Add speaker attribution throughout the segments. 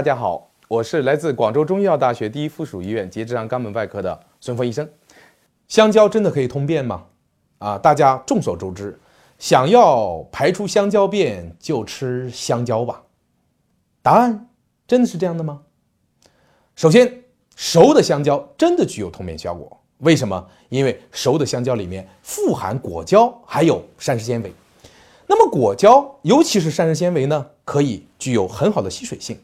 Speaker 1: 大家好，我是来自广州中医药大学第一附属医院结直肠肛门外科的孙峰医生。香蕉真的可以通便吗？啊，大家众所周知，想要排出香蕉便就吃香蕉吧。答案真的是这样的吗？首先，熟的香蕉真的具有通便效果。为什么？因为熟的香蕉里面富含果胶，还有膳食纤维。那么果胶，尤其是膳食纤维呢，可以具有很好的吸水性。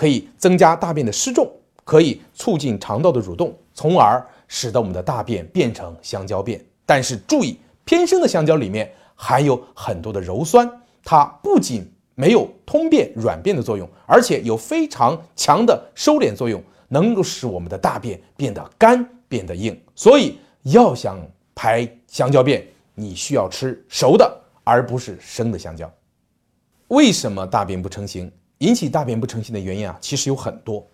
Speaker 1: 可以增加大便的湿重，可以促进肠道的蠕动，从而使得我们的大便变成香蕉便。但是注意，偏生的香蕉里面含有很多的鞣酸，它不仅没有通便软便的作用，而且有非常强的收敛作用，能够使我们的大便变得干、变得硬。所以要想排香蕉便，你需要吃熟的，而不是生的香蕉。为什么大便不成形？引起大便不成形的原因啊，其实有很多，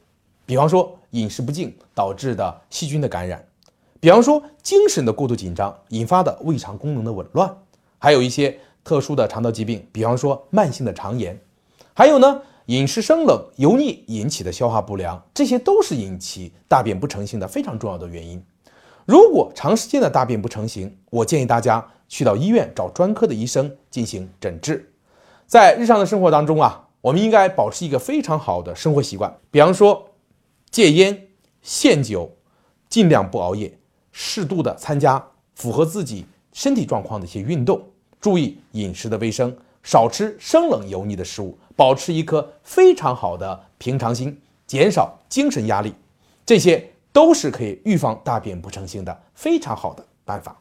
Speaker 1: 比方说饮食不敬导致的细菌的感染，比方说精神的过度紧张引发的胃肠功能的紊乱，还有一些特殊的肠道疾病，比方说慢性的肠炎，还有呢饮食生冷油腻引起的消化不良，这些都是引起大便不成形的非常重要的原因。如果长时间的大便不成形，我建议大家去到医院找专科的医生进行诊治。在日常的生活当中啊。我们应该保持一个非常好的生活习惯，比方说戒烟、限酒，尽量不熬夜，适度的参加符合自己身体状况的一些运动，注意饮食的卫生，少吃生冷油腻的食物，保持一颗非常好的平常心，减少精神压力，这些都是可以预防大便不成形的非常好的办法。